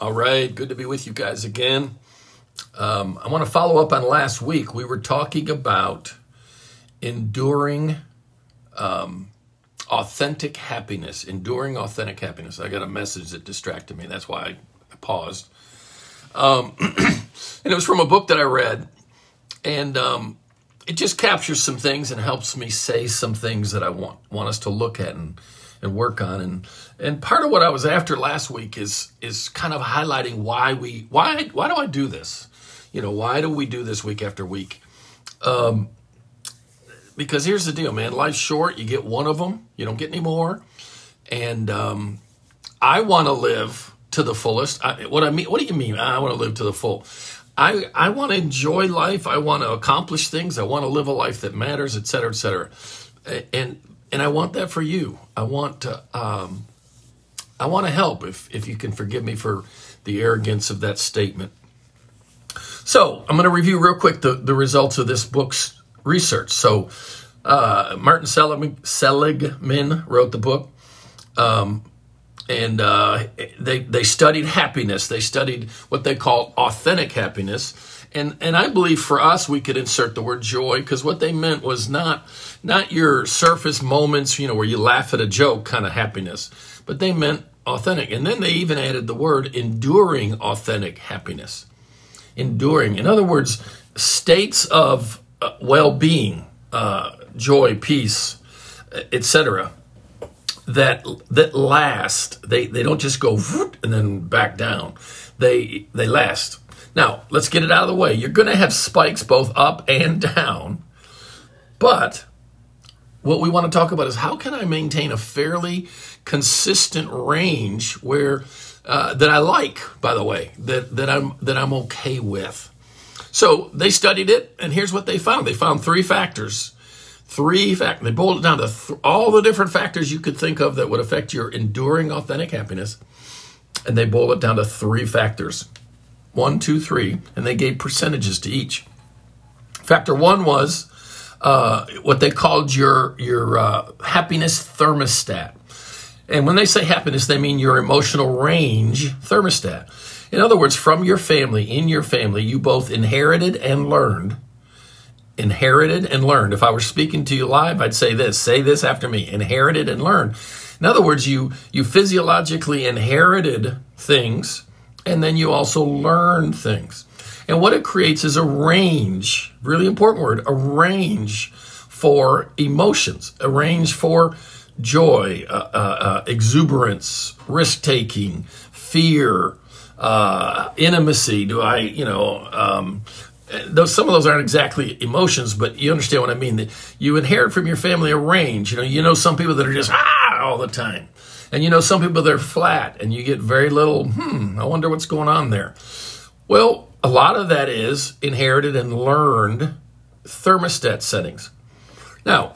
All right, good to be with you guys again. Um, I want to follow up on last week. We were talking about enduring um, authentic happiness, enduring authentic happiness. I got a message that distracted me. That's why I paused. Um, and it was from a book that I read, and um, it just captures some things and helps me say some things that I want want us to look at and and work on. And and part of what I was after last week is is kind of highlighting why we why why do I do this? You know, why do we do this week after week? Um, because here's the deal, man. Life's short. You get one of them. You don't get any more. And um, I want to live to the fullest. I, what I mean, what do you mean? I want to live to the full. I I want to enjoy life. I want to accomplish things. I want to live a life that matters, et cetera, et cetera. And and I want that for you. I want to um, I want to help if if you can forgive me for the arrogance of that statement. So I'm going to review real quick the, the results of this book's research. So uh, Martin Seligman wrote the book. Um, and uh, they they studied happiness. They studied what they call authentic happiness, and and I believe for us we could insert the word joy because what they meant was not not your surface moments, you know, where you laugh at a joke kind of happiness, but they meant authentic. And then they even added the word enduring authentic happiness. Enduring, in other words, states of uh, well-being, uh, joy, peace, etc that that last. They they don't just go and then back down. They they last. Now let's get it out of the way. You're going to have spikes both up and down, but what we want to talk about is how can I maintain a fairly consistent range where uh, that I like, by the way, that that I'm that I'm okay with. So they studied it, and here's what they found. They found three factors Three factors. They boiled it down to th- all the different factors you could think of that would affect your enduring authentic happiness. And they boiled it down to three factors one, two, three. And they gave percentages to each. Factor one was uh, what they called your, your uh, happiness thermostat. And when they say happiness, they mean your emotional range thermostat. In other words, from your family, in your family, you both inherited and learned inherited and learned. If I were speaking to you live, I'd say this, say this after me, inherited and learned. In other words, you you physiologically inherited things and then you also learn things. And what it creates is a range, really important word, a range for emotions, a range for joy, uh, uh, uh, exuberance, risk taking, fear, uh, intimacy. Do I, you know, um, those some of those aren't exactly emotions, but you understand what I mean. That You inherit from your family a range. You know, you know some people that are just ah all the time, and you know some people they're flat, and you get very little. Hmm, I wonder what's going on there. Well, a lot of that is inherited and learned thermostat settings. Now,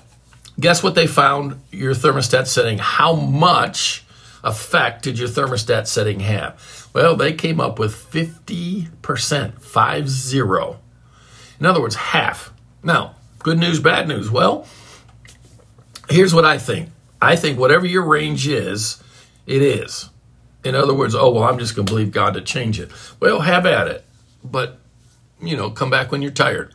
guess what they found your thermostat setting? How much effect did your thermostat setting have? Well, they came up with 50%, five zero in other words, half. Now, good news, bad news. Well, here's what I think I think whatever your range is, it is. In other words, oh, well, I'm just going to believe God to change it. Well, have at it. But, you know, come back when you're tired.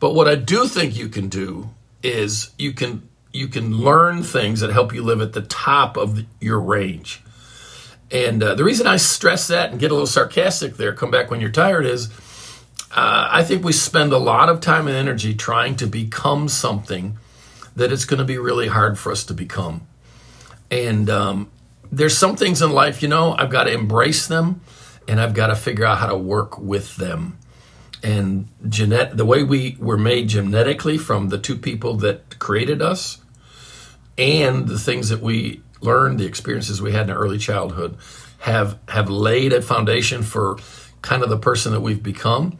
But what I do think you can do is you can you can learn things that help you live at the top of your range. And uh, the reason I stress that and get a little sarcastic there, come back when you're tired, is uh, I think we spend a lot of time and energy trying to become something that it's going to be really hard for us to become. And um, there's some things in life, you know, I've got to embrace them and I've got to figure out how to work with them. And genet- the way we were made genetically from the two people that created us and the things that we learned, the experiences we had in early childhood, have have laid a foundation for kind of the person that we've become.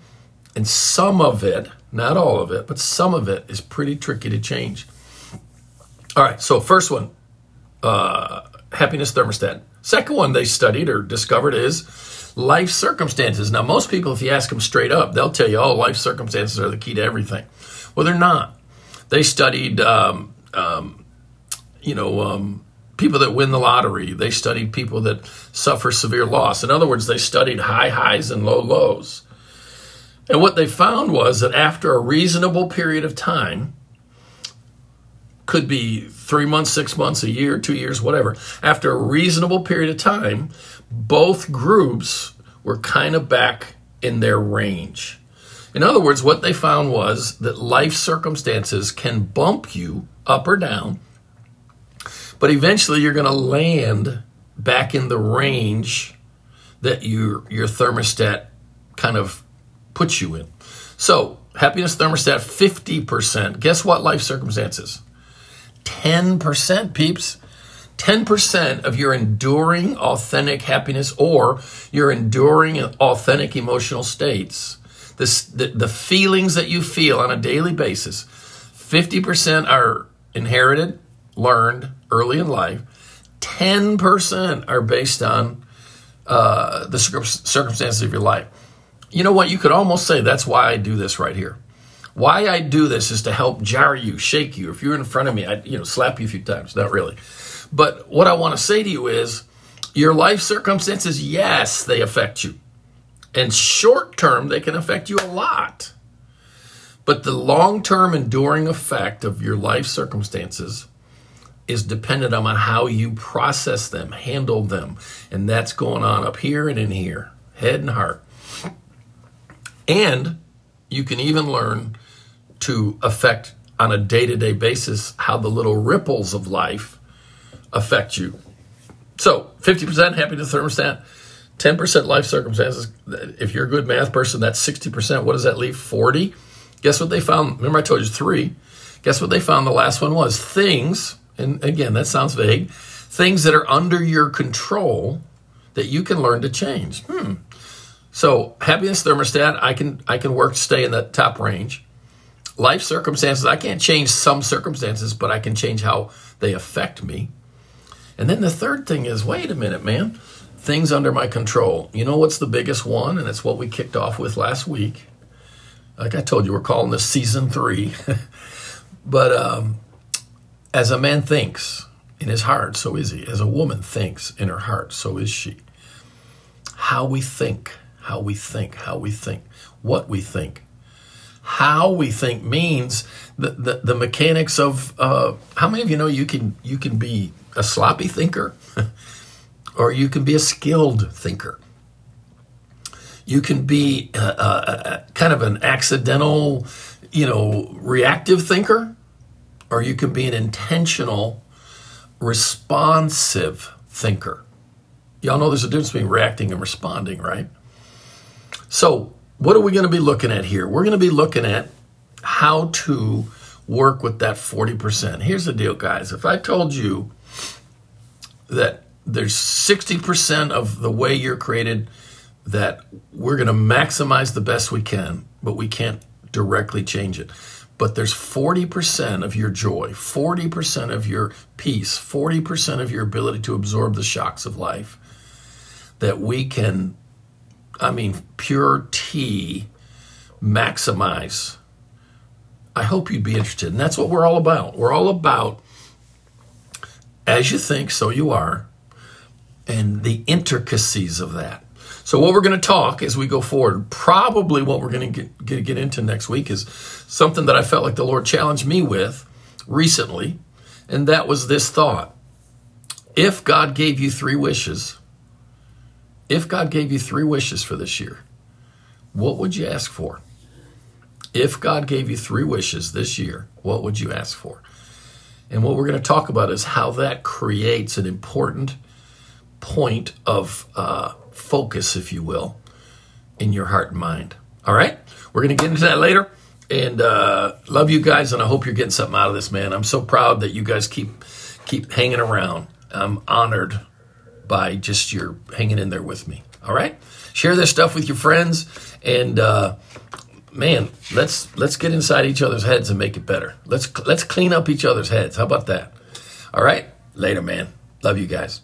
And some of it, not all of it, but some of it is pretty tricky to change. All right, so first one, uh, happiness thermostat. Second one they studied or discovered is life circumstances. Now, most people, if you ask them straight up, they'll tell you, oh, life circumstances are the key to everything. Well, they're not. They studied, um, um, you know, um, people that win the lottery. They studied people that suffer severe loss. In other words, they studied high highs and low lows. And what they found was that after a reasonable period of time, could be three months, six months, a year, two years, whatever. After a reasonable period of time, both groups were kind of back in their range. In other words, what they found was that life circumstances can bump you up or down, but eventually you're going to land back in the range that your your thermostat kind of puts you in. So, happiness thermostat 50%. Guess what life circumstances? 10%, peeps. 10% of your enduring authentic happiness or your enduring authentic emotional states, the, the feelings that you feel on a daily basis, 50% are inherited, learned early in life. 10% are based on uh, the circumstances of your life. You know what? You could almost say that's why I do this right here. Why I do this is to help jar you, shake you. If you're in front of me, I you know slap you a few times. Not really, but what I want to say to you is, your life circumstances, yes, they affect you, and short term they can affect you a lot. But the long term enduring effect of your life circumstances is dependent on how you process them, handle them. And that's going on up here and in here, head and heart. And you can even learn to affect on a day to day basis how the little ripples of life affect you. So, 50% happiness thermostat, 10% life circumstances. If you're a good math person, that's 60%. What does that leave? 40? Guess what they found? Remember, I told you three. Guess what they found the last one was? Things, and again, that sounds vague, things that are under your control that you can learn to change. Hmm. So happiness thermostat, I can I can work to stay in that top range life circumstances, I can't change some circumstances, but I can change how they affect me. And then the third thing is wait a minute, man. Things under my control. You know what's the biggest one? And it's what we kicked off with last week. Like I told you, we're calling this season three. but um, as a man thinks in his heart, so is he. As a woman thinks in her heart, so is she. How we think, how we think, how we think, what we think how we think means the, the, the mechanics of uh, how many of you know you can you can be a sloppy thinker or you can be a skilled thinker? You can be a, a, a, kind of an accidental you know reactive thinker or you can be an intentional responsive thinker. Y'all know there's a difference between reacting and responding right? So what are we going to be looking at here? We're going to be looking at how to work with that 40%. Here's the deal, guys. If I told you that there's 60% of the way you're created that we're going to maximize the best we can, but we can't directly change it. But there's 40% of your joy, 40% of your peace, 40% of your ability to absorb the shocks of life that we can I mean, pure tea, maximize. I hope you'd be interested. And that's what we're all about. We're all about as you think, so you are, and the intricacies of that. So, what we're going to talk as we go forward, probably what we're going to get, get, get into next week is something that I felt like the Lord challenged me with recently, and that was this thought. If God gave you three wishes, if God gave you three wishes for this year, what would you ask for? If God gave you three wishes this year, what would you ask for? And what we're going to talk about is how that creates an important point of uh, focus, if you will, in your heart and mind. All right? We're going to get into that later. And uh, love you guys, and I hope you're getting something out of this, man. I'm so proud that you guys keep keep hanging around. I'm honored by just your hanging in there with me. All right, share this stuff with your friends, and uh, man, let's let's get inside each other's heads and make it better. Let's let's clean up each other's heads. How about that? All right, later, man. Love you guys.